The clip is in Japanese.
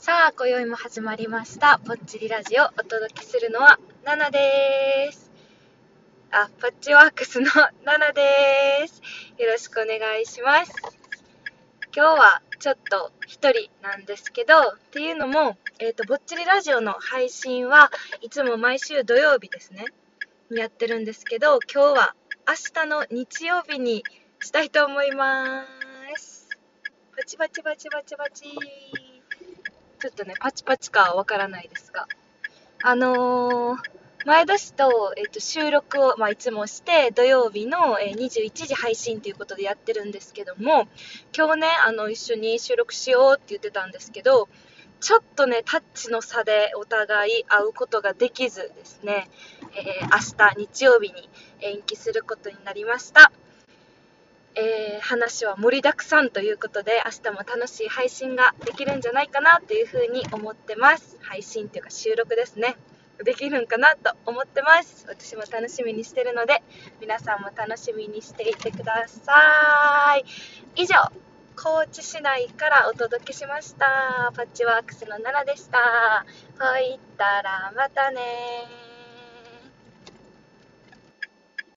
さあ、今宵も始まりました。ぽっちりラジオ。お届けするのは、ナナでーす。あ、パッチワークスの ナナでーす。よろしくお願いします。今日はちょっと一人なんですけど、っていうのも、えっ、と、ぼっちりラジオの配信はいつも毎週土曜日ですね、にやってるんですけど、今日は明日の日曜日にしたいと思います。パチパチパチパチパチちょっとね、パチパチかわからないですが。あのー、前田氏と,、えっと収録を、まあ、いつもして、土曜日の、えー21時配信ということでやってるんですけども、今日ね、あの、一緒に収録しようって言ってたんですけど、ちょっとね、タッチの差でお互い会うことができずですね、えー明日日曜日に延期することになりました。えー話は盛りだくさんということで明日も楽しい配信ができるんじゃないかなというふうに思ってます。配信というか収録ですね。できるんかなと思ってます。私も楽しみにしてるので皆さんも楽しみにしていてください。以上高知市内からお届けしました。パッチワークスの奈々でした。ほいったらまたね